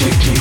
Take me